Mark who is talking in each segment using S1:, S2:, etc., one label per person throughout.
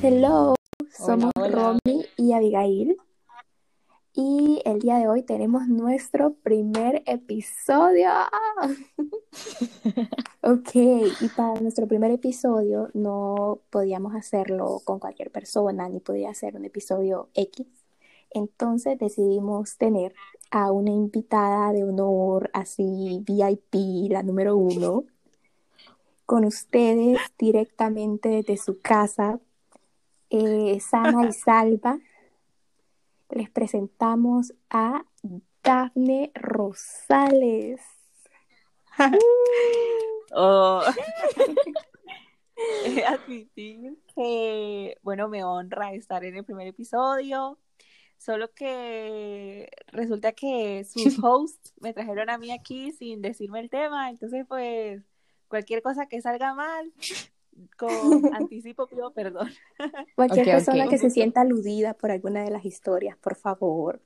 S1: Hello, somos Romy y Abigail. Y el día de hoy tenemos nuestro primer episodio. ok, y para nuestro primer episodio no podíamos hacerlo con cualquier persona, ni podía ser un episodio X. Entonces decidimos tener a una invitada de honor, así VIP, la número uno, con ustedes directamente desde su casa eh, sana y salva, les presentamos a Dafne Rosales.
S2: oh. que, bueno, me honra estar en el primer episodio. Solo que resulta que sus hosts me trajeron a mí aquí sin decirme el tema, entonces pues cualquier cosa que salga mal, con anticipo pido perdón.
S1: Cualquier persona que se sienta aludida por alguna de las historias, por favor,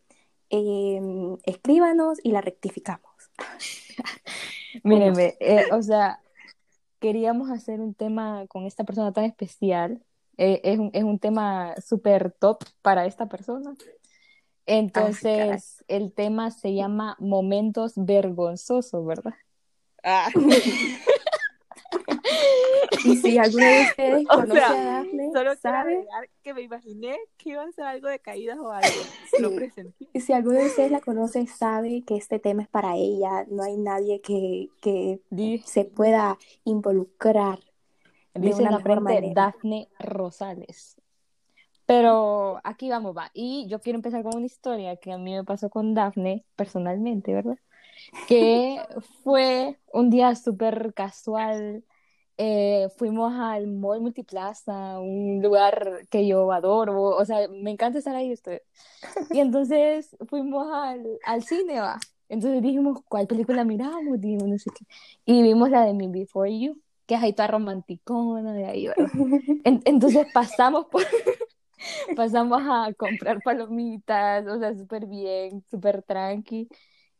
S1: em, escríbanos y la rectificamos.
S3: Mírenme, eh, o sea, queríamos hacer un tema con esta persona tan especial. Eh, es, un, es un tema súper top para esta persona. Entonces, el tema se llama momentos vergonzosos, ¿verdad? Ah.
S1: Y si alguno de ustedes conoce a Daphne,
S2: solo sabe que me imaginé que iba a ser algo de caídas o algo. Lo
S1: Y si alguno de ustedes la conoce, sabe que este tema es para ella. No hay nadie que, que se pueda involucrar.
S3: Dice la frente Daphne Rosales. Pero aquí vamos, va. Y yo quiero empezar con una historia que a mí me pasó con Daphne personalmente, ¿verdad? Que fue un día súper casual eh, fuimos al Mall Multiplaza, un lugar que yo adoro, o sea, me encanta estar ahí. Usted. Y entonces fuimos al, al cine, va. Entonces dijimos, ¿cuál película miramos? Dijimos, no sé qué. Y vimos la de Me Before You, que es ahí toda romanticona, de ahí, ¿verdad? entonces pasamos por... pasamos a comprar palomitas, o sea, súper bien, súper tranqui.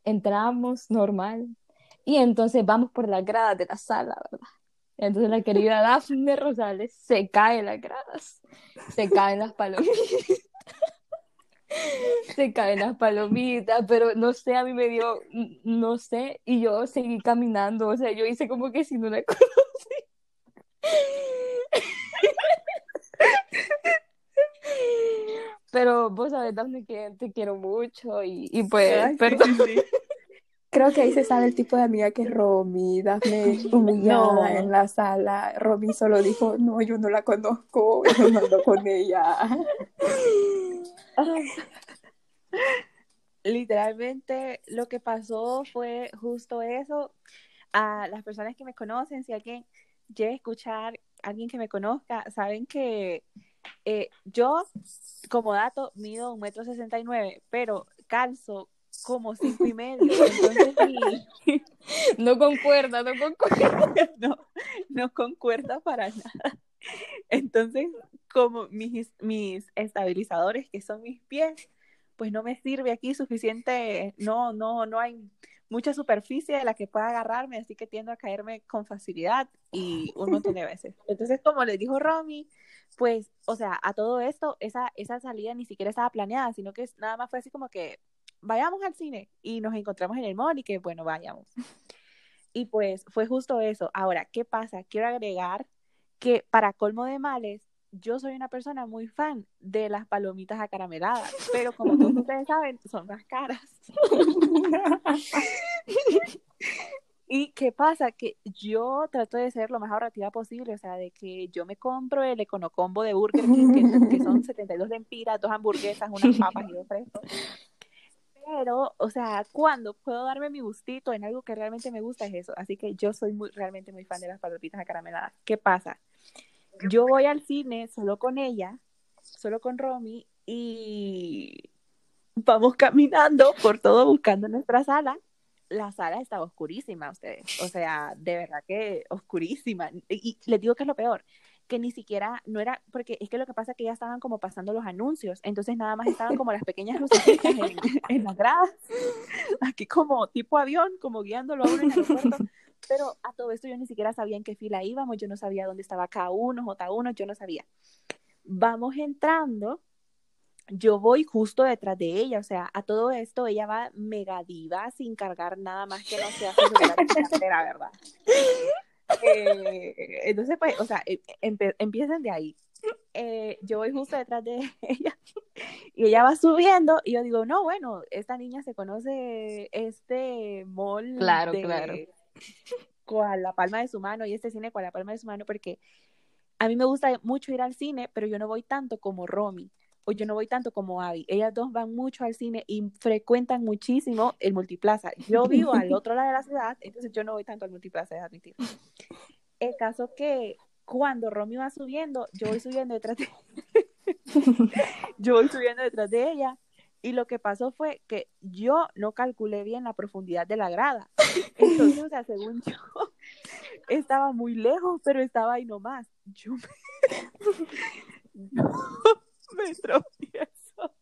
S3: Entramos normal. Y entonces vamos por las gradas de la sala, ¿verdad? Entonces la querida Dafne Rosales se cae en las gradas, se caen las palomitas, se caen las palomitas, pero no sé, a mí me dio, no sé, y yo seguí caminando, o sea, yo hice como que si no la conocí. Pero vos sabés, Dafne, que te quiero mucho y, y pues, perdón.
S1: Creo que ahí se sabe el tipo de amiga que es Romy, Dafne humillada en la sala. Romy solo dijo, no, yo no la conozco, yo no ando con ella.
S2: Literalmente lo que pasó fue justo eso. A las personas que me conocen, si alguien llega a escuchar, alguien que me conozca, saben que eh, yo, como dato, mido un metro sesenta y nueve, pero calzo como cinco y medio. Entonces,
S3: no concuerda, no concuerda.
S2: no, no concuerda para nada. Entonces, como mis, mis estabilizadores, que son mis pies, pues no me sirve aquí suficiente, no, no, no hay mucha superficie de la que pueda agarrarme, así que tiendo a caerme con facilidad y un montón de veces. Entonces, como les dijo Romy, pues, o sea, a todo esto, esa, esa salida ni siquiera estaba planeada, sino que nada más fue así como que vayamos al cine y nos encontramos en el mall y que bueno, vayamos. Y pues fue justo eso. Ahora, ¿qué pasa? Quiero agregar que para colmo de males, yo soy una persona muy fan de las palomitas acarameladas, pero como todos ustedes saben, son más caras. ¿Y qué pasa? Que yo trato de ser lo más ahorrativa posible, o sea, de que yo me compro el Econocombo de Burger King, que, que son 72 lempiras, dos hamburguesas, unas papas y dos frescos. Pero, o sea, cuando puedo darme mi gustito en algo que realmente me gusta es eso. Así que yo soy muy, realmente muy fan de las palomitas acarameladas. ¿Qué pasa? Yo voy al cine solo con ella, solo con Romy, y vamos caminando por todo buscando nuestra sala. La sala estaba oscurísima, ustedes. O sea, de verdad que oscurísima. Y, les digo que es lo peor que ni siquiera, no era, porque es que lo que pasa es que ya estaban como pasando los anuncios, entonces nada más estaban como las pequeñas luces en, en las gradas, aquí como tipo avión, como guiándolo a uno en el aeropuerto, Pero a todo esto yo ni siquiera sabía en qué fila íbamos, yo no sabía dónde estaba K1, J1, yo no sabía. Vamos entrando, yo voy justo detrás de ella, o sea, a todo esto ella va mega diva sin cargar nada más que no sea su la ¿verdad? Eh, entonces, pues, o sea, em, empiezan de ahí. Eh, yo voy justo detrás de ella y ella va subiendo y yo digo, no, bueno, esta niña se conoce este mall
S3: claro, claro.
S2: con la palma de su mano y este cine con la palma de su mano porque a mí me gusta mucho ir al cine, pero yo no voy tanto como Romy o yo no voy tanto como Abby. Ellas dos van mucho al cine y frecuentan muchísimo el multiplaza. Yo vivo al otro lado de la ciudad, entonces yo no voy tanto al multiplaza, es admitir. El caso que cuando Romy va subiendo, yo voy subiendo detrás de yo voy subiendo detrás de ella y lo que pasó fue que yo no calculé bien la profundidad de la grada. Entonces, o sea, según yo, estaba muy lejos, pero estaba ahí nomás. Yo me, me tropiezo.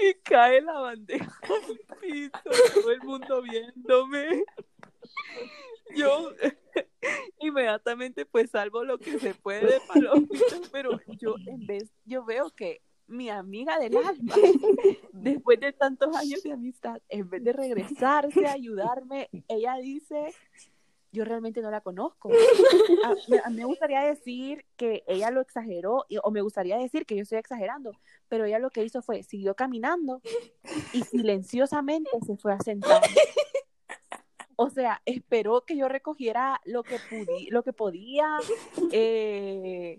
S2: Y cae la bandeja al piso, todo el mundo viéndome. Yo inmediatamente pues salvo lo que se puede de pero yo en vez, yo veo que mi amiga del alma, después de tantos años de amistad, en vez de regresarse a ayudarme, ella dice, yo realmente no la conozco. A, mí me gustaría decir que ella lo exageró, o me gustaría decir que yo estoy exagerando, pero ella lo que hizo fue, siguió caminando y silenciosamente se fue a sentar. O sea, esperó que yo recogiera lo que, lo que podía, eh,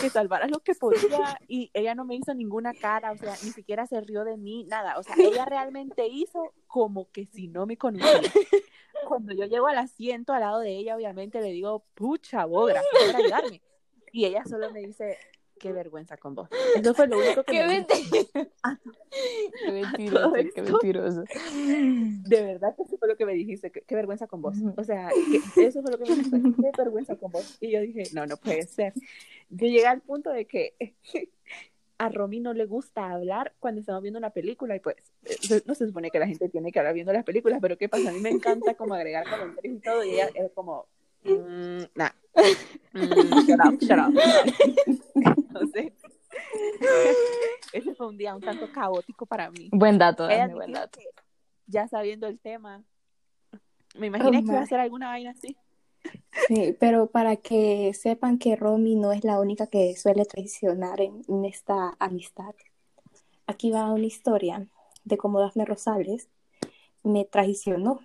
S2: que salvara lo que podía, y ella no me hizo ninguna cara, o sea, ni siquiera se rió de mí, nada. O sea, ella realmente hizo como que si no me conocía. Cuando yo llego al asiento al lado de ella, obviamente le digo, pucha, por ayudarme. Y ella solo me dice, qué vergüenza con vos. Eso fue lo único que
S3: qué
S2: me
S3: Qué mentiroso, qué mentiroso.
S2: De verdad que eso fue lo que me dijiste, qué, vergüenza con vos. O sea, eso fue lo que me dijiste, qué vergüenza con vos. Y yo dije, no, no puede ser. Yo llegué al punto de que a Romy no le gusta hablar cuando estamos viendo una película y pues eh, no se supone que la gente tiene que hablar viendo las películas, pero ¿qué pasa? A mí me encanta como agregar comentarios y todo y ella es como, mm, nah, mm, shut up, shut up. Entonces, ese fue un día un tanto caótico para mí.
S3: Buen dato, buen dato.
S2: Ya sabiendo el tema, me imaginé que iba a hacer alguna vaina así.
S1: Sí, pero para que sepan que Romy no es la única que suele traicionar en, esta amistad. Aquí va una historia de cómo Dafne Rosales me traicionó.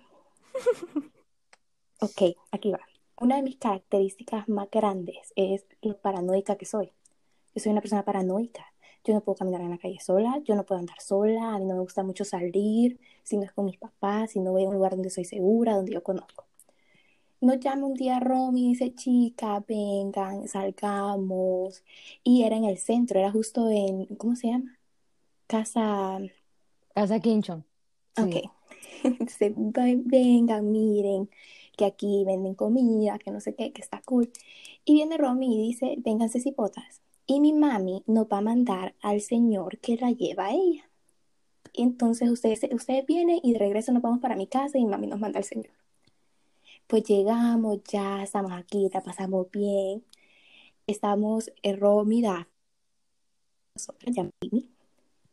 S1: Ok, aquí va. Una de mis características más grandes es lo paranoica que soy. Yo soy una persona paranoica. Yo no puedo caminar en la calle sola, yo no puedo andar sola, a mí no me gusta mucho salir, si no es con mis papás, si no voy a un lugar donde soy segura, donde yo conozco. Nos llama un día Romy y dice, chica, vengan, salgamos. Y era en el centro, era justo en, ¿cómo se llama? Casa...
S3: Casa Quinchon.
S1: Ok. dice, vengan, miren, que aquí venden comida, que no sé qué, que está cool. Y viene Romy y dice, vénganse cipotas. Y mi mami nos va a mandar al señor que la lleva a ella. Y entonces ustedes, ustedes vienen y de regreso nos vamos para mi casa y mi mami nos manda al señor pues llegamos, ya estamos aquí, la pasamos bien. Estamos en Romy, nosotros,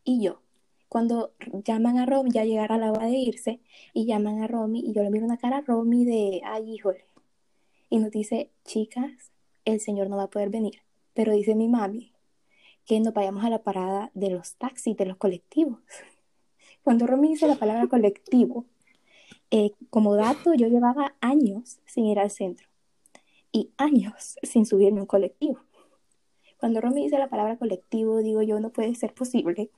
S1: y yo. Cuando llaman a Romy, ya llegará la hora de irse, y llaman a Romy, y yo le miro una cara a Romy de, ay, híjole. Y nos dice, chicas, el señor no va a poder venir. Pero dice mi mami que nos vayamos a la parada de los taxis, de los colectivos. Cuando Romy dice la palabra colectivo, eh, como dato, yo llevaba años sin ir al centro y años sin subirme a un colectivo. Cuando Romy dice la palabra colectivo, digo yo, no puede ser posible.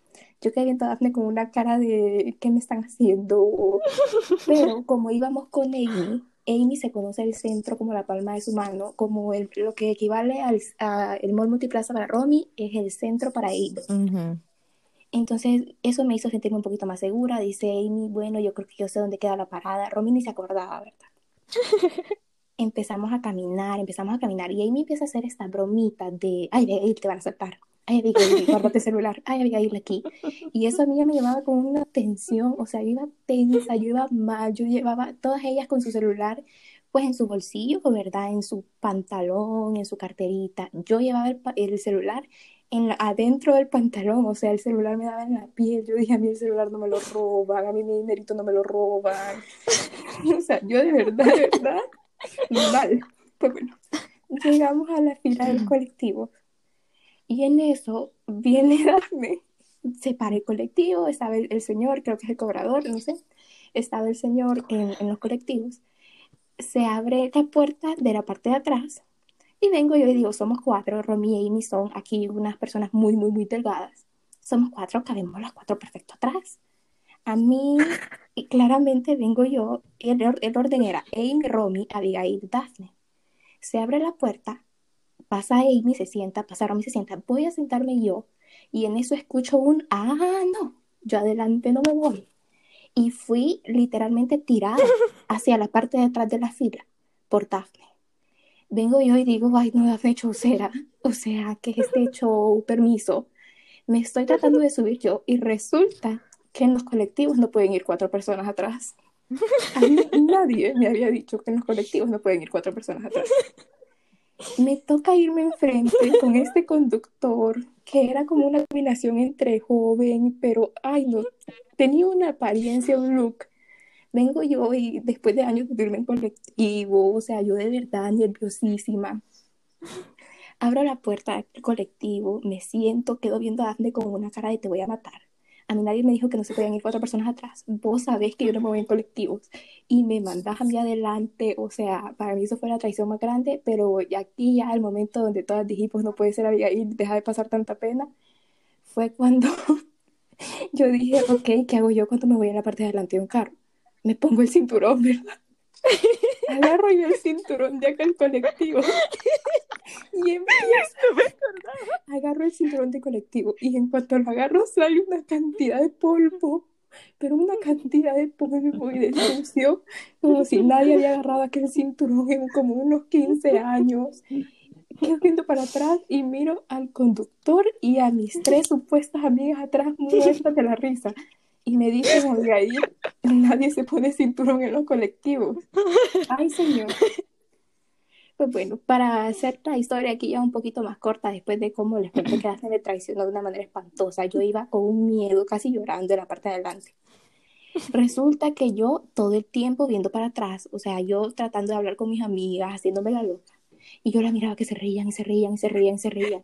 S1: Yo quedé viendo a Daphne con una cara de, ¿qué me están haciendo? Pero como íbamos con Amy, Amy se conoce el centro como la palma de su mano, como el, lo que equivale al el mall multiplaza para Romy es el centro para ellos. Entonces, eso me hizo sentirme un poquito más segura. Dice Amy, bueno, yo creo que yo sé dónde queda la parada. Romy ni se acordaba, ¿verdad? empezamos a caminar, empezamos a caminar y Amy empieza a hacer esta bromita de, ay, te van a saltar. ay, Abigail, guárdate celular, ay, Abigail, aquí. Y eso a mí me llevaba con una tensión, o sea, yo iba tensa, yo iba mal, yo llevaba todas ellas con su celular, pues en su bolsillo, ¿verdad? En su pantalón, en su carterita. Yo llevaba el, celular en adentro del pantalón, o sea, el celular me daba en la piel. Yo dije, a mí el celular no me lo roban, a mí mi dinerito no me lo roban. o sea, yo de verdad, de verdad, mal. Pues bueno, llegamos a la fila del colectivo y en eso viene Daphne, se para el colectivo, estaba el, señor, creo que es el cobrador, no sé, estaba el señor en, en los colectivos, se abre la puerta de la parte de atrás y vengo yo y digo, somos cuatro, Romy y Amy son aquí unas personas muy, muy, muy delgadas. Somos cuatro, cabemos las cuatro perfecto atrás. A mí, y claramente vengo yo, el, el orden era Amy, Romy, Abigail, Daphne. Se abre la puerta, pasa Amy, se sienta, pasa Romy, se sienta, voy a sentarme yo, y en eso escucho un, ah, no, yo adelante no me voy. Y fui literalmente tirada hacia la parte de atrás de la fila por Daphne. Vengo yo y digo, ay, no, Daphne será, o sea, que este show, permiso. Me estoy tratando de subir yo y resulta que en los colectivos no pueden ir cuatro personas atrás. A mí nadie me había dicho que en los colectivos no pueden ir cuatro personas atrás me toca irme enfrente con este conductor que era como una combinación entre joven, pero, ay no, tenía una apariencia, un look. Vengo yo y después de años de irme en colectivo, o sea, yo de verdad nerviosísima. Abro la puerta del colectivo, me siento, quedo viendo a Dafne con una cara de te voy a matar a mí nadie me dijo que no se podían ir cuatro personas atrás. Vos sabés que yo no me voy en colectivos y me mandás a mí adelante. O sea, para mí eso fue la traición más grande, pero aquí ya el momento donde todas dijimos no puede ser Abigail, deja de pasar tanta pena, fue cuando yo dije, ok, ¿qué hago yo cuando me voy en la parte de adelante de un carro? Me pongo el cinturón, ¿verdad? Agarro yo el cinturón de acá el colectivo y empiezo. Agarro el cinturón de colectivo y en cuanto lo agarro sale una cantidad de polvo, pero una cantidad de polvo y de sucio, como si nadie había agarrado aquel cinturón en como unos 15 años. Quedo viendo para atrás y miro al conductor y a mis tres supuestas amigas atrás muertas de la risa y me dicen, ahí nadie se pone cinturón en los colectivos. Ay, señor. Pues bueno, para hacer la historia aquí ya un poquito más corta, después de cómo les cuento que hacen me traicionó de una manera espantosa, yo iba con un miedo, casi llorando en la parte de adelante. Resulta que yo todo el tiempo viendo para atrás, o sea, yo tratando de hablar con mis amigas, haciéndome la loca, y yo la miraba que se reían y se reían y se reían y se reían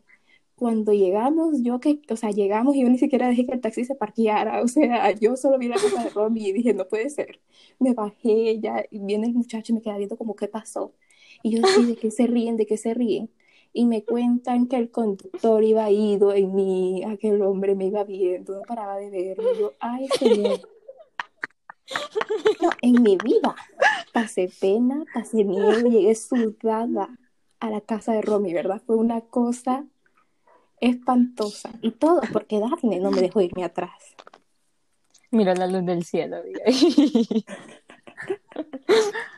S1: cuando llegamos, yo que, o sea, llegamos y yo ni siquiera dejé que el taxi se parqueara, o sea, yo solo vi la casa de Romy y dije, no puede ser. Me bajé ya, y viene el muchacho y me queda viendo como, ¿qué pasó? Y yo decía, ¿de qué se ríen? ¿De qué se ríen? Y me cuentan que el conductor iba ido en mí, aquel hombre me iba viendo, no paraba de verme. Yo, ay, señor. No, en mi vida pasé pena, pasé miedo, llegué sudada a la casa de Romy, ¿verdad? Fue una cosa espantosa. Y todo porque Daphne no me dejó irme atrás.
S3: Mira la luz del cielo.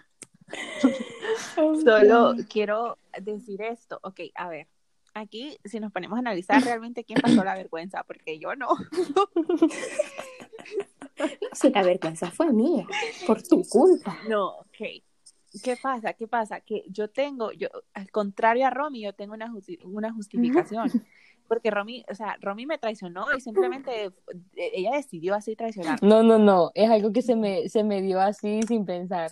S2: Solo quiero decir esto. Ok, a ver. Aquí, si nos ponemos a analizar realmente quién pasó la vergüenza, porque yo no.
S1: si la vergüenza fue mía, por tu culpa.
S2: No, ok. ¿Qué pasa? ¿Qué pasa? Que yo tengo, yo, al contrario a Romy, yo tengo una, una justificación porque Romy, o sea, Romy me traicionó y simplemente e, ella decidió así traicionar.
S3: No, no, no, es algo que se me, se me dio así sin pensar.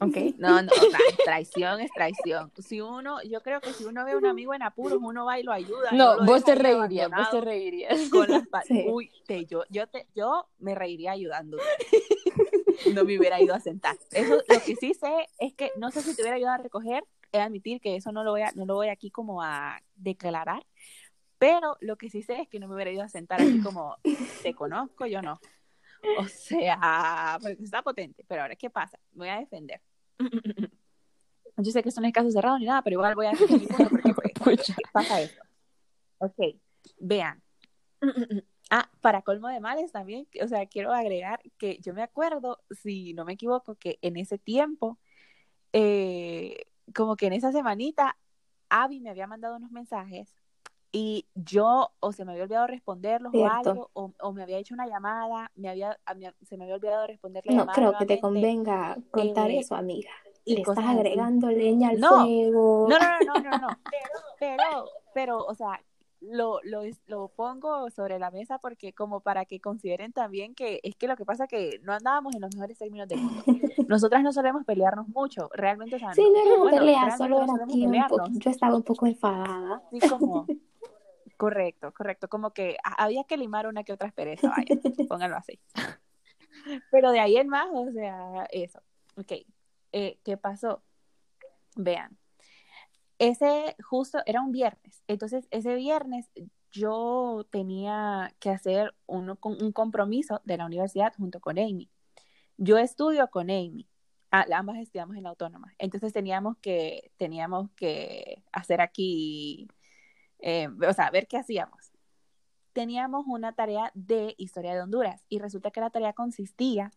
S2: ¿Ok? No, no, o sea, traición es traición. Si uno, yo creo que si uno ve a un amigo en apuros, uno va y lo ayuda.
S3: No, vos te reirías, vos te reirías.
S2: Con las Uy, te, yo, yo, te, yo me reiría ayudando. No me hubiera ido a sentar. Eso, lo que sí sé es que no sé si te hubiera ayudado a recoger, es admitir que eso no lo voy a, no lo voy aquí como a declarar, pero lo que sí sé es que no me hubiera ido a sentar así como, te conozco, yo no. O sea, porque está potente. Pero ahora, ¿qué pasa? Me voy a defender. Yo sé que esto no es caso cerrado ni nada, pero igual voy a defender mi punto porque pues, pasa eso. Ok, vean. Ah, para colmo de males también, o sea, quiero agregar que yo me acuerdo, si no me equivoco, que en ese tiempo, eh, como que en esa semanita, Abby me había mandado unos mensajes y yo o se me había olvidado responderlos o algo, o, me había hecho una llamada, me había, se me había olvidado responderle
S1: No creo que te convenga contar eh, eso, amiga. Y Le estás agregando leña al fuego.
S2: No, no, no, no, no, no. pero, pero, o sea, lo, lo, lo, pongo sobre la mesa porque como para que consideren también que es que lo que pasa es que no andábamos en los mejores términos del mundo. Nosotras no solemos pelearnos mucho, realmente. O
S1: sí, no era pelea, solo era aquí yo estaba un poco enfadada.
S2: Sí, como, correcto, correcto, como que había que limar una que otra aspereza, vaya, pónganlo así. Pero de ahí en más, o sea, eso. Ok, eh, ¿qué pasó? Vean, ese justo era un viernes. Entonces, ese viernes yo tenía que hacer un compromiso de la universidad junto con Amy. Yo estudio con Amy. Ambas estudiamos en la autónoma. Entonces teníamos que, teníamos que hacer aquí, eh, o sea, ver qué hacíamos. Teníamos una tarea de historia de Honduras y resulta que la tarea consistía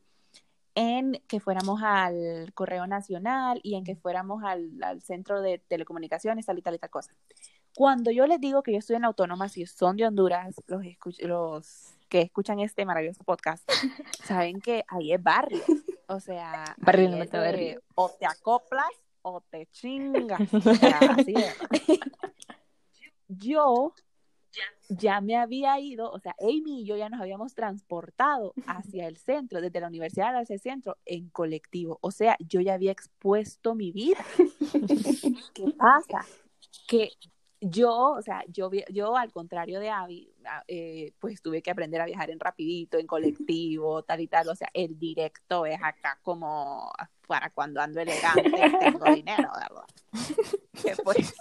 S2: en que fuéramos al Correo Nacional y en que fuéramos al, Centro de Telecomunicaciones, tal y tal y tal cosa. Cuando yo les digo que yo estoy en Autónoma, si son de Honduras, los, los que escuchan este maravilloso podcast, saben que ahí es barrio. O sea,
S3: barrio, no
S2: o te acoplas o te chingas. O sea, así es. yo ya me había ido, o sea, Amy y yo ya nos habíamos transportado hacia el centro, desde la universidad hacia el centro, en colectivo. O sea, yo ya había expuesto mi vida. ¿Qué pasa? Que yo, o sea, yo, yo al contrario de Abby, ah, eh, pues tuve que aprender a viajar en rapidito, en colectivo, tal y tal. O sea, el directo es acá como para cuando ando elegante tengo dinero, ¿verdad? pues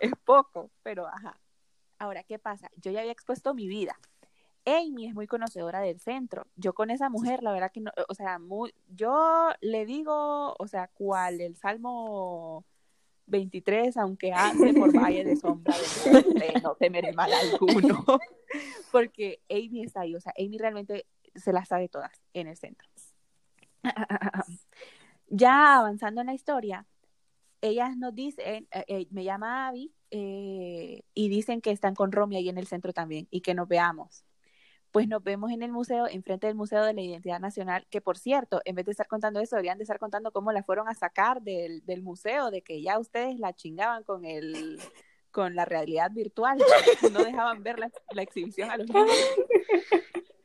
S2: es poco, pero ajá. Ahora, ¿qué pasa? Yo ya había expuesto mi vida. Amy es muy conocedora del centro. Yo con esa mujer, la verdad que no, o sea, muy, yo le digo, o sea, cuál, el Salmo 23, aunque ande por valle de sombra de no temeré mal alguno, porque Amy está ahí, o sea, Amy realmente se las sabe todas en el centro. ya avanzando en la historia, ellas nos dicen, eh, eh, me llama Abby eh, y dicen que están con Romy ahí en el centro también y que nos veamos. Pues nos vemos en el museo, enfrente del Museo de la Identidad Nacional, que por cierto, en vez de estar contando eso, deberían de estar contando cómo la fueron a sacar del, museo, de que ya ustedes la chingaban con el con la realidad virtual, no dejaban ver la, exhibición a los niños.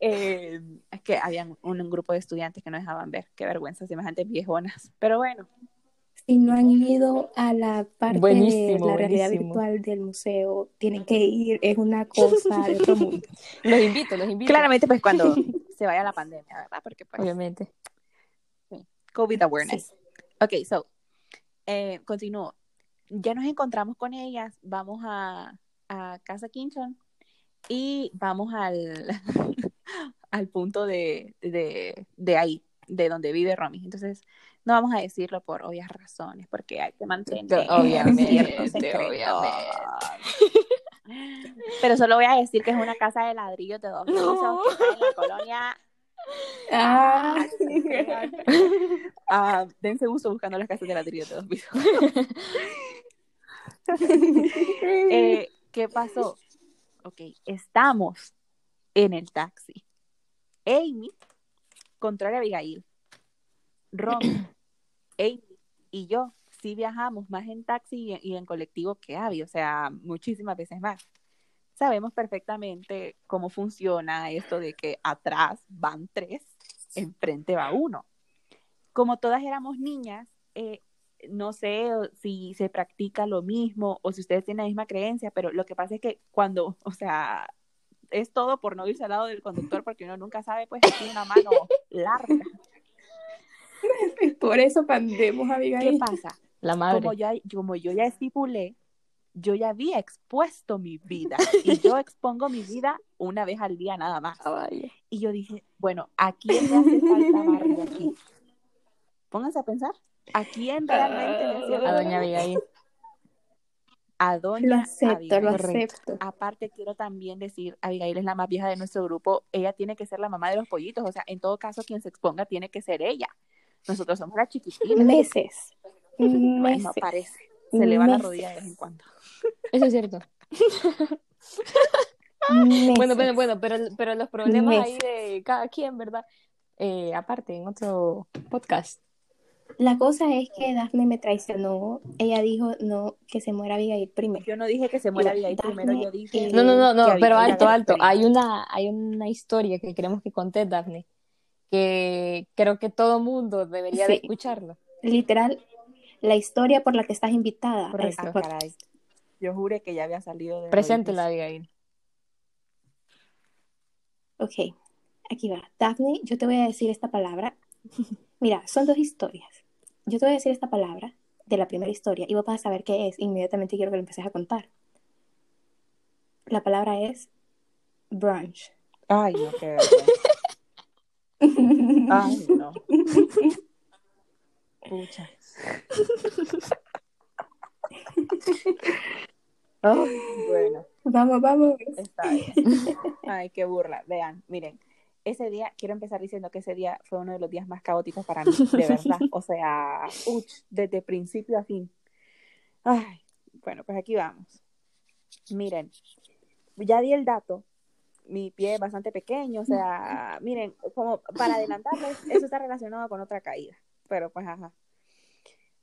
S2: es que habían un, un, grupo de estudiantes que no dejaban ver, qué vergüenza, semejantes viejonas. Pero bueno,
S1: si no han ido a la parte de la realidad virtual del museo, tienen que ir, es una cosa de otro mundo.
S3: Los invito, los invito.
S2: Claramente, pues cuando se vaya la pandemia, ¿verdad? Porque pues,
S3: Obviamente.
S2: COVID awareness. Ok, so, eh, continúo. Ya nos encontramos con ellas, vamos a, a Casa Kinson y vamos al, al punto de, de, de ahí, de donde vive Romy. Entonces, no vamos a decirlo por obvias razones, porque hay que mantener
S3: obviamente,
S2: Pero solo voy a decir que es una casa de ladrillos de dos que está en la colonia. Ah, ah, dense gusto buscando las casas de ladrillos de dos pisos. Eh, ¿Qué pasó? Ok, estamos en el taxi. Amy, contraria a Abigail, Ron, Amy y yo sí viajamos más en taxi y, en colectivo que Abby, o sea, muchísimas veces más. Sabemos perfectamente cómo funciona esto de que atrás van tres, enfrente va uno. Como todas éramos niñas, eh, no sé si se practica lo mismo o si ustedes tienen la misma creencia, pero lo que pasa es que cuando, o sea, es todo por no irse al lado del conductor porque uno nunca sabe, pues tiene una mano larga.
S1: Por eso pandemos, Abigail.
S2: ¿Qué pasa?
S3: La madre.
S2: Como, ya, como yo ya estipulé, yo ya había expuesto mi vida y yo expongo mi vida una vez al día nada más.
S3: Ah,
S2: y yo dije, bueno, ¿a quién le hace falta barrio aquí? Pónganse a pensar, ¿a quién realmente le hace
S3: falta? A doña Abigail.
S2: A doña
S1: lo acepto, lo acepto.
S2: Aparte, quiero también decir, Abigail es la más vieja de nuestro grupo, ella tiene que ser la mamá de los pollitos, o sea, en todo caso, quien se exponga tiene que ser ella. Nosotros somos la chiquititas.
S1: Meses.
S2: Meses. parece. Se le va la rodilla de vez en cuando.
S3: Eso es cierto. bueno, bueno, bueno, pero, pero los problemas ahí de cada quien, ¿verdad? Eh, aparte, en otro podcast.
S1: La cosa es que Daphne me traicionó. Ella dijo no que se muera Abigail primero.
S2: Yo no dije que se muera Abigail primero, yo dije.
S3: No, no, no, no, pero alto, alto. Hay una, hay una historia que queremos que conté, Daphne, que creo que todo mundo debería de escucharlo.
S1: Literal, la historia por la que estás invitada.
S2: Correcto. Yo juré que ya había salido de.
S3: Preséntela, Abigail.
S1: Ok, aquí va. Daphne, yo te voy a decir esta palabra. Mira, son dos historias. Yo te voy a decir esta palabra de la primera historia y vos vas a saber qué es. Inmediatamente quiero que lo empieces a contar. La palabra es brunch.
S2: Ay, no, qué Ay, no. Pucha. bueno.
S1: Vamos, vamos.
S2: Está bien. Ay, qué burla. Vean, miren. Ese día, quiero empezar diciendo que ese día fue uno de los días más caóticos para mí, de verdad. O sea, uch, desde principio a fin. Ay, bueno, pues aquí vamos. Miren, ya di el dato. Mi pie es bastante pequeño, o sea, miren, como para adelantarles, eso está relacionado con otra caída. Pero pues, ajá.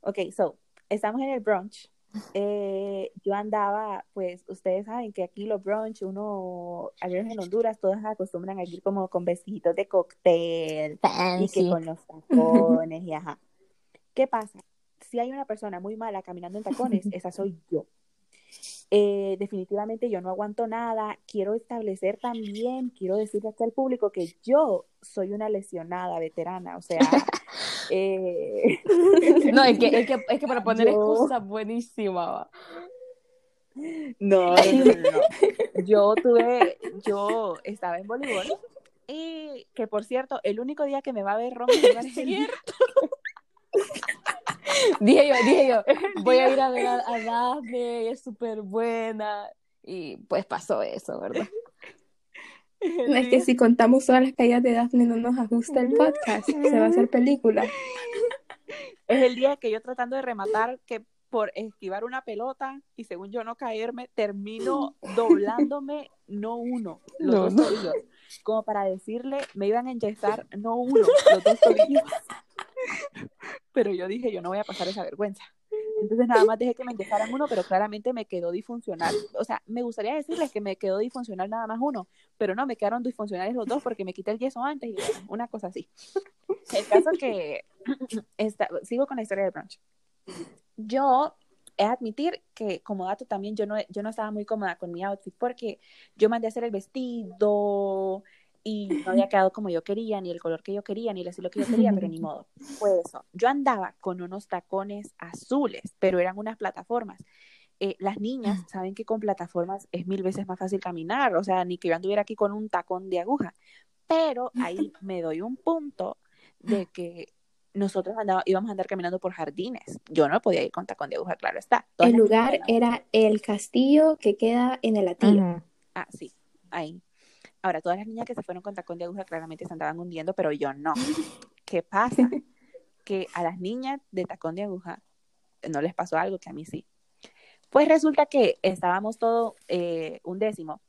S2: Ok, so, estamos en el brunch eh, yo andaba, pues ustedes saben que aquí los brunch, uno, al menos en Honduras, todos acostumbran a ir como con vestidos de cóctel y que con los tacones y ajá. ¿Qué pasa? Si hay una persona muy mala caminando en tacones, esa soy yo. Eh, definitivamente yo no aguanto nada. Quiero establecer también, quiero decirle aquí al público que yo soy una lesionada veterana, o sea,
S3: eh... no, es que, es que, es que para poner excusa buenísima.
S2: No, no, no, Yo tuve, yo estaba en voleibol y que por cierto, el único día que me va a ver Romy es cierto.
S3: dije yo, dije yo, voy a ir a ver a, a Daphne, es súper buena. Y pues pasó eso, ¿verdad?
S1: Es que si contamos todas las caídas de Daphne no nos ajusta el podcast, se va a hacer película.
S2: Es el día que yo tratando de rematar que por esquivar una pelota y según yo no caerme, termino doblándome no uno, los dos tobillos. Como para decirle, me iban a inyectar no uno, los dos tobillos. Pero yo dije, yo no voy a pasar esa vergüenza. Entonces nada más dejé que me inyectaran uno, pero claramente me quedó disfuncional. O sea, me gustaría decirles que me quedó disfuncional nada más uno, pero no, me quedaron disfuncionales los dos porque me quité el yeso antes y una cosa así. El caso que sigo con la historia del brunch. Yo he de admitir que como dato también yo no, yo no estaba muy cómoda con mi outfit porque yo mandé a hacer el vestido, y no había quedado como yo quería, ni el color que yo quería, ni el estilo que yo quería, pero ni modo. Fue eso. Yo andaba con unos tacones azules, pero eran unas plataformas. Eh, las niñas saben que con plataformas es mil veces más fácil caminar, o sea, ni que yo anduviera aquí con un tacón de aguja. Pero ahí me doy un punto de que nosotros andaba, íbamos a andar caminando por jardines. Yo no podía ir con tacón de aguja, claro está.
S1: el lugar era el castillo que queda en el latín.
S2: Ah, sí, ahí. Ahora, todas las niñas que se fueron con tacón de aguja claramente se andaban hundiendo, pero yo no. ¿Qué pasa? Que a las niñas de tacón de aguja no les pasó algo que a mí sí. Pues resulta que estábamos todo eh, un décimo,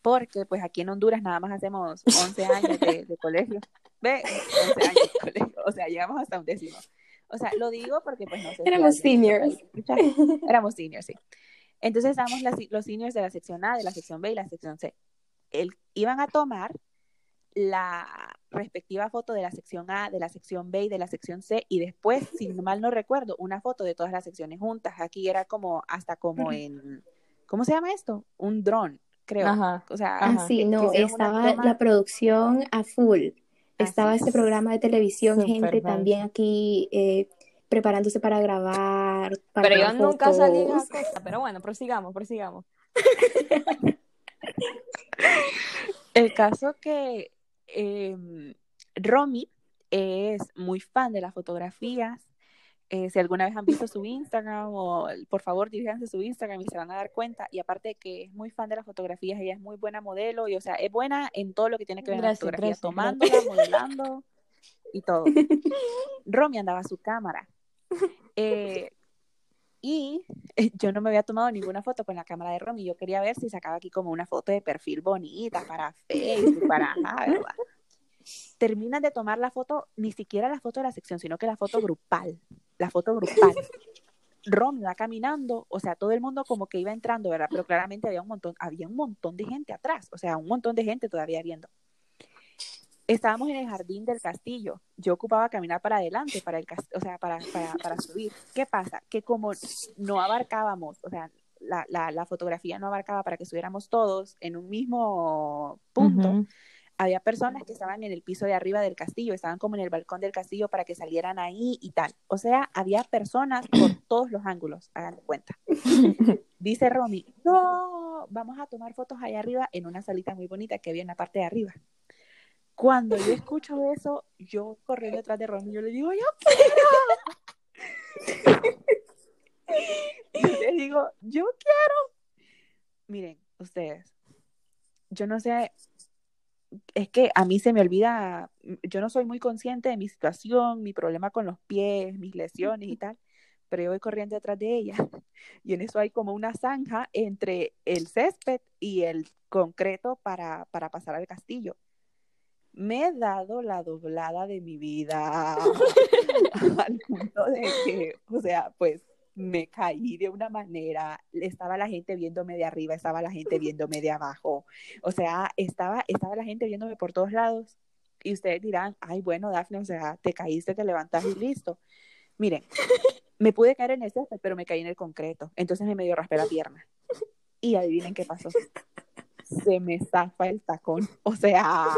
S2: porque pues aquí en Honduras nada más hacemos 11 años de, colegio. ¿Ve? 11 años de colegio, o sea, llegamos hasta un décimo. O sea, lo digo porque pues no sé.
S1: Éramos seniors.
S2: Éramos seniors, sí. Entonces estábamos los seniors de la sección A, de la sección B y la sección C iban a tomar la respectiva foto de la sección A, de la sección B y de la sección C y después, si mal no recuerdo, una foto de todas las secciones juntas. Aquí era como hasta como en ¿cómo se llama esto? Un dron, creo. O sea,
S1: ah, sí, no, estaba la producción a full. Estaba este programa de televisión, gente también aquí eh, preparándose para grabar.
S3: pero yo nunca salí en la pero bueno, prosigamos, prosigamos.
S2: El caso que eh, Romy es muy fan de las fotografías. Eh, si alguna vez han visto su Instagram, o por favor diríjanse su Instagram y se van a dar cuenta. Y aparte de que es muy fan de las fotografías, ella es muy buena modelo y, o sea, es buena en todo lo que tiene que ver con la fotografía, tomándola, modelando y todo. Romy andaba a su cámara. Eh, Y yo no me había tomado ninguna foto con la cámara de Romy. Yo quería ver si sacaba aquí como una foto de perfil bonita para Facebook, para nada, ¿verdad? Terminan de tomar la foto, ni siquiera la foto de la sección, sino que la foto grupal. La foto grupal. Romy va caminando, o sea, todo el mundo como que iba entrando, ¿verdad? Pero claramente había un montón, había un montón de gente atrás, o sea, un montón de gente todavía viendo. Estábamos en el jardín del castillo. Yo ocupaba caminar para adelante, para el o sea, para, para, subir. ¿Qué pasa? Que como no abarcábamos, o sea, la, la, fotografía no abarcaba para que estuviéramos todos en un mismo punto, había personas que estaban en el piso de arriba del castillo, estaban como en el balcón del castillo para que salieran ahí y tal. O sea, había personas por todos los ángulos, hagan cuenta. Dice Romy, no, vamos a tomar fotos allá arriba en una salita muy bonita que había en la parte de arriba. Cuando yo escucho eso, yo corriendo detrás de Romy, yo le digo, yo quiero. yo le digo, yo quiero. Miren, ustedes, yo no sé es que a mí se me olvida, yo no soy muy consciente de mi situación, mi problema con los pies, mis lesiones y tal, pero yo voy corriendo detrás de ella y en eso hay como una zanja entre el césped y el concreto para, para pasar al castillo. Me he dado la doblada de mi vida al punto de que, o sea, pues me caí de una manera, estaba la gente viéndome de arriba, estaba la gente viéndome de abajo, o sea, estaba, estaba la gente viéndome por todos lados. Y ustedes dirán, ay, bueno, Dafne, o sea, te caíste, te levantaste y listo. Miren, me pude caer en ese, pero me caí en el concreto, entonces me medio raspé la pierna. Y adivinen qué pasó. Se me zafa el tacón, o sea,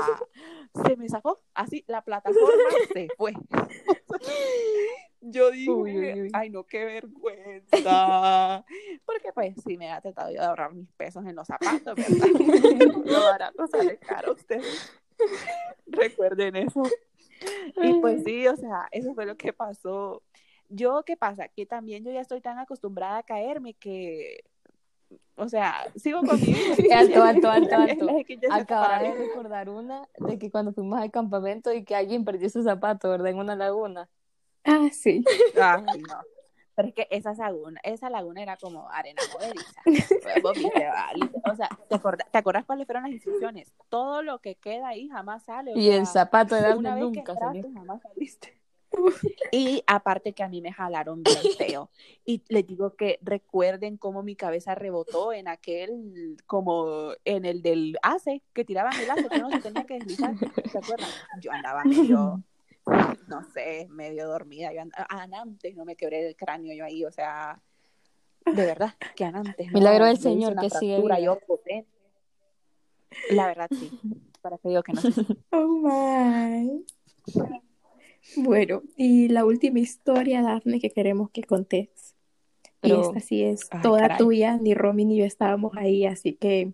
S2: se me zafó, así, la plataforma se fue. Yo dije, ay no, qué vergüenza. Porque pues sí me ha tratado de ahorrar mis pesos en los zapatos, ¿verdad? Lo barato sale caro ustedes. Recuerden eso. Y pues sí, o sea, eso fue lo que pasó. Yo, ¿qué pasa? Que también yo ya estoy tan acostumbrada a caerme que, o sea, sigo con mi vida.
S3: Alto, alto, alto, alto. Acaba de recordar una de que cuando fuimos al campamento y que alguien perdió su zapato, ¿verdad? En una laguna.
S1: Ah, sí.
S2: Ay, no. Pero es que esa laguna, esa laguna era como arena movediza. o sea, ¿te, acuerdas, ¿te acuerdas cuáles fueron las instrucciones? Todo lo que queda ahí jamás sale.
S3: y el zapato de una vez nunca
S2: salió. Jamás saliste. Y aparte que a mí me jalaron bien feo. Y les digo que recuerden cómo mi cabeza rebotó en aquel, como en el del ACE, que tiraban el ACE, que no se tenía que deslizar. ¿Se acuerdan? Yo andaba medio no sé, medio dormida. Yo antes no me quebré el cráneo yo ahí, o sea, de verdad, que antes.
S3: Milagro del Señor que sigue.
S2: Yo potente. La verdad, sí. Para que digo que no.
S1: Oh my. Bueno, y la última historia, Daphne, que queremos que contes. y esta sí es toda tuya, ni Romy ni yo estábamos ahí, así que.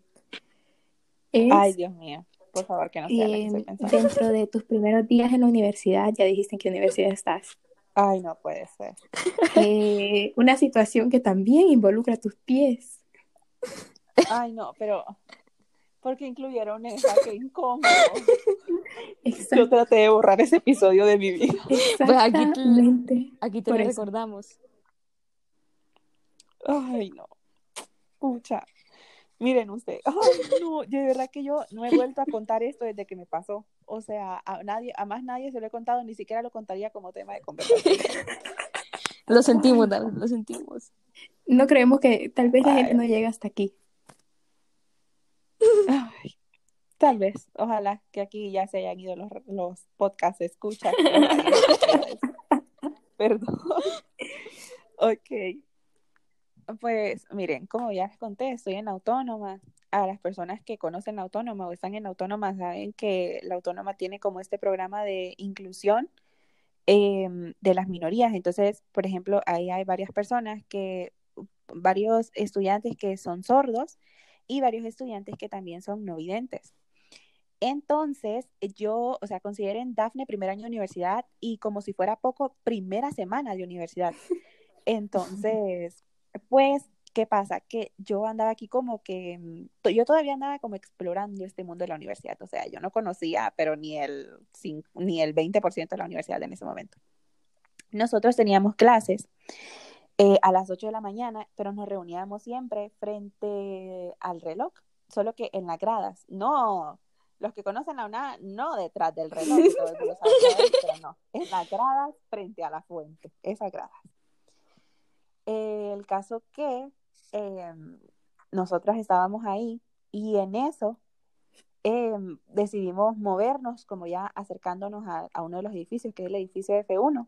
S2: Ay, Dios mío por favor, que no sea em,
S1: Dentro de tus primeros días en la universidad, ya dijiste en qué universidad estás.
S2: Ay, no puede ser.
S1: Eh, una situación que también involucra tus pies.
S2: Ay, no, pero porque incluyeron esa que incómodo. Yo traté de borrar ese episodio de mi vida.
S3: Pues aquí te, aquí te lo recordamos.
S2: Ay, no. Escucha. Miren usted, ay, no, de verdad que yo no he vuelto a contar esto desde que me pasó. O sea, a nadie, a más nadie se lo he contado, ni siquiera lo contaría como tema de conversación.
S3: lo sentimos, David, lo sentimos.
S1: No creemos que tal vez la gente no llegue hasta aquí.
S2: Ay, tal vez, ojalá que aquí ya se hayan ido los, los podcasts, escucha. Perdón. Ok. Pues miren, como ya les conté, estoy en autónoma. A las personas que conocen la autónoma o están en autónoma saben que la autónoma tiene como este programa de inclusión em, de las minorías. Entonces, por ejemplo, ahí hay varias personas que, varios estudiantes que son sordos y varios estudiantes que también son no videntes. Entonces, yo, o sea, consideren Dafne primer año de universidad y como si fuera poco, primera semana de universidad. Entonces, pues, ¿qué pasa? Que yo andaba aquí como que, mm, yo todavía andaba como explorando este mundo de la universidad, o sea, yo no conocía, pero ni el, ni el 20% de la universidad en ese momento. Nosotros teníamos clases eh, a las 8 de la mañana, pero nos reuníamos siempre frente al reloj, solo que en las gradas, no, los que conocen la UNA, no detrás del reloj, pero no, en las gradas frente a la fuente, esas gradas. el caso que em, nosotras estábamos ahí y en eso em, decidimos movernos, como ya acercándonos a, a, uno de los edificios, que es el edificio F1.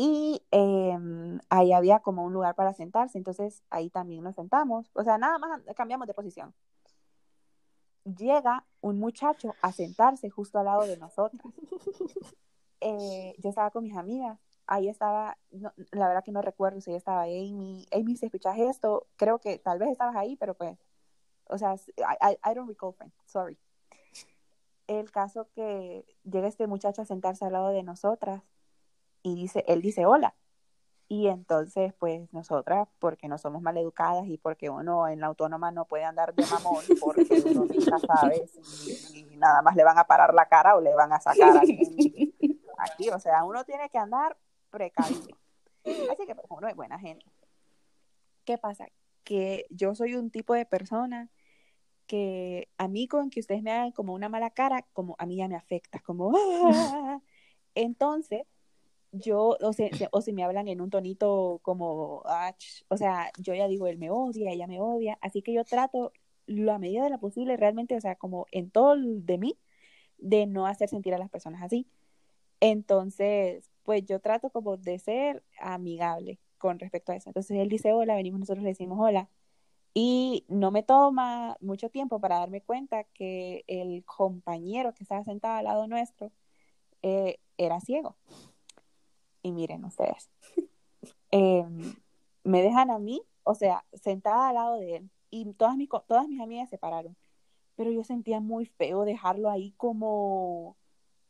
S2: Y em, ahí había como un lugar para sentarse, entonces ahí también nos sentamos. O sea, nada más cambiamos de posición. Llega un muchacho a sentarse justo al lado de nosotros. Eh, yo estaba con mis amigas, ahí estaba, la verdad que no recuerdo si estaba Amy. Amy, si escuchas esto, creo que tal vez estabas ahí, pero pues, o sea, I, I don't recall, friend, sorry. El caso que llega este muchacho a sentarse al lado de nosotras y dice, él dice hola. Y entonces, pues nosotras, porque no somos maleducadas y porque uno en la autónoma no puede andar de mamón, porque uno nunca sabe si, nada más le van a parar la cara o le van a sacar aquí. aquí. O sea, uno tiene que andar precavido. Así que pues, uno es buena gente. ¿Qué pasa? Que yo soy un tipo de persona que a mí con que ustedes me hagan como una mala cara, como a mí ya me afecta, como... ¡ah! Entonces, yo, o, sea, o si me hablan en un tonito como, o sea, yo ya digo, él me odia, ella me odia, así que yo trato la medida de la posible realmente, o sea, como en todo de mí, de no hacer sentir a las personas así. Entonces, pues yo trato como de ser amigable con respecto a eso. Entonces él dice hola, venimos nosotros le decimos hola. Y no me toma mucho tiempo para darme cuenta que el compañero que estaba sentado al lado nuestro eh, era ciego. Y miren ustedes, em, me dejan a mí, o sea, sentada al lado de él, y todas mis, todas mis amigas se pararon. Pero yo sentía muy feo dejarlo ahí como,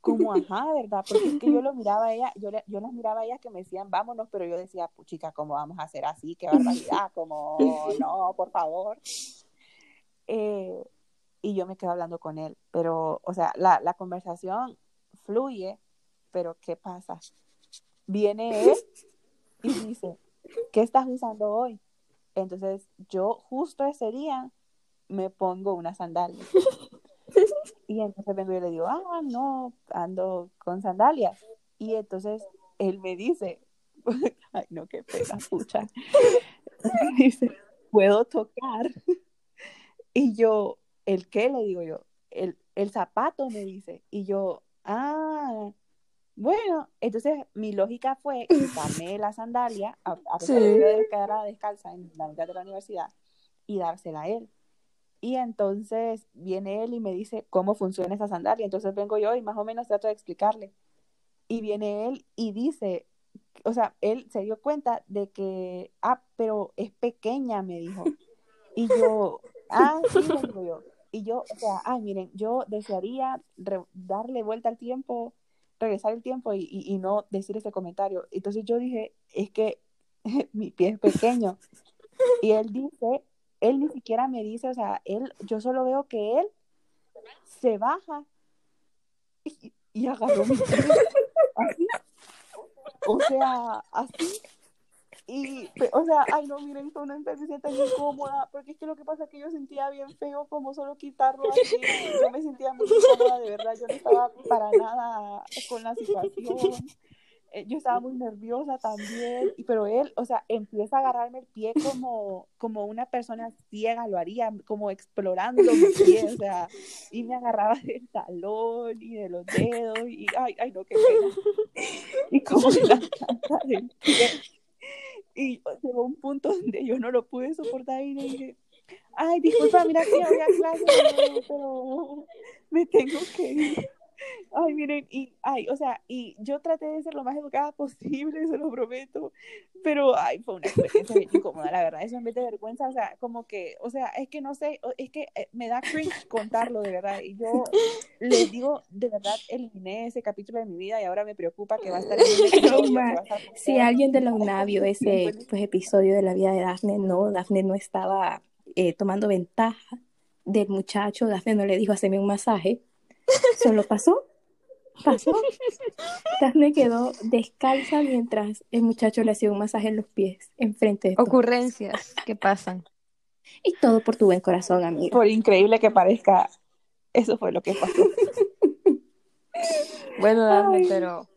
S2: como, ajá, ¿verdad? Porque es que yo lo miraba a ella, yo, yo las miraba a ellas que me decían, vámonos, pero yo decía, puchica, ¿cómo vamos a hacer así? Qué barbaridad, como, no, por favor. Eh, y yo me quedo hablando con él, pero, o sea, la, la conversación fluye, pero ¿qué pasa? Viene él y dice, ¿qué estás usando hoy? Entonces yo justo ese día me pongo una sandalia. Y entonces vengo y le digo, ah, no, ando con sandalias. Y entonces él me dice, ay, no, qué pena, escucha. dice, ¿puedo tocar? Y yo, ¿el qué? Le digo yo, el, el zapato me dice. Y yo, ah, bueno, entonces mi lógica fue quitarme la sandalia, a, a pesar de quedar descalza en la mitad de la universidad, y dársela a él. Y entonces viene él y me dice cómo funciona esa sandalia. Entonces vengo yo y más o menos trato de explicarle. Y viene él y dice, o sea, él se dio cuenta de que, ah, pero es pequeña, me dijo. Y yo, ah, sí, digo yo. Y yo, o sea, ay, miren, yo desearía darle vuelta al tiempo regresar el tiempo y, y, no decir ese comentario. Entonces yo dije, es que mi pie es pequeño. Y él dice, él ni siquiera me dice, o sea, él, yo solo veo que él se baja y, y agarró mi pie. Así. O sea, así. Y, o sea, ay no, miren, fue una experiencia tan incómoda, porque es que lo que pasa es que yo sentía bien feo como solo quitarlo así, yo me sentía muy incómoda, de verdad, yo no estaba para nada con la situación, eh, yo estaba muy nerviosa también, pero él, o sea, empieza a agarrarme el pie como, como una persona ciega lo haría, como explorando mi pie, o sea, y me agarraba del talón y de los dedos, y ay, ay no, qué pena, y como la del pie y llegó un punto donde yo no lo pude soportar y le dije, ay, disculpa, mira que había clase, pero me tengo que ir. Ay, miren, y, ay, o sea, y yo traté de ser lo más educada posible, se lo prometo, pero, ay, fue una experiencia bien incómoda, la verdad, eso en vez de vergüenza, o sea, como que, o sea, es que no sé, es que eh, me da cringe contarlo, de verdad, y yo les digo, de verdad, eliminé ese capítulo de mi vida y ahora me preocupa que va a estar en
S1: Si alguien de la UNAVio ese pues, episodio de la vida de Daphne, no, Daphne no estaba eh, tomando ventaja del muchacho, Daphne no le dijo, haceme un masaje, solo pasó pasó. Daphne quedó descalza mientras el muchacho le hacía un masaje en los pies, enfrente de
S3: Ocurrencias que pasan.
S1: Y todo por tu buen corazón, amigo.
S2: Por increíble que parezca, eso fue lo que pasó.
S3: bueno, Daphne, pero,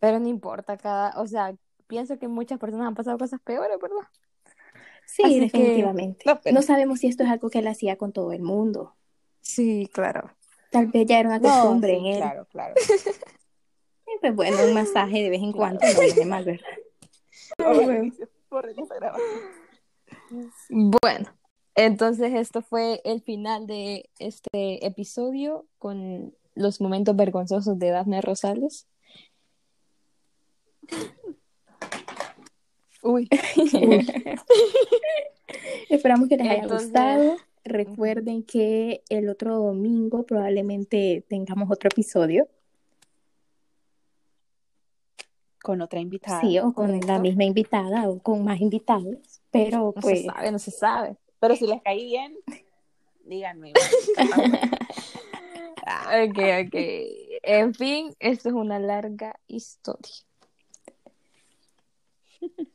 S3: pero no importa, cada, o sea, pienso que muchas personas han pasado cosas peores, ¿verdad?
S1: Sí, definitivamente. No, sabemos si esto es algo que él hacía con todo el mundo.
S3: Sí, claro.
S1: Tal vez ya era una costumbre en él.
S2: Claro, claro.
S1: pues bueno, un masaje de vez en cuando no viene mal, ¿verdad?
S3: Bueno, entonces esto fue el final de este episodio con los momentos vergonzosos de Daphne Rosales.
S2: Uy.
S1: Esperamos que les haya gustado. Recuerden que el otro domingo probablemente tengamos otro episodio.
S2: Con otra invitada.
S1: Sí, o con la misma invitada o con más invitados. Pero
S3: no
S1: pues.
S3: se sabe, no se sabe.
S2: Pero si les caí bien, díganme.
S3: ok, ok. En fin, esto es una larga historia.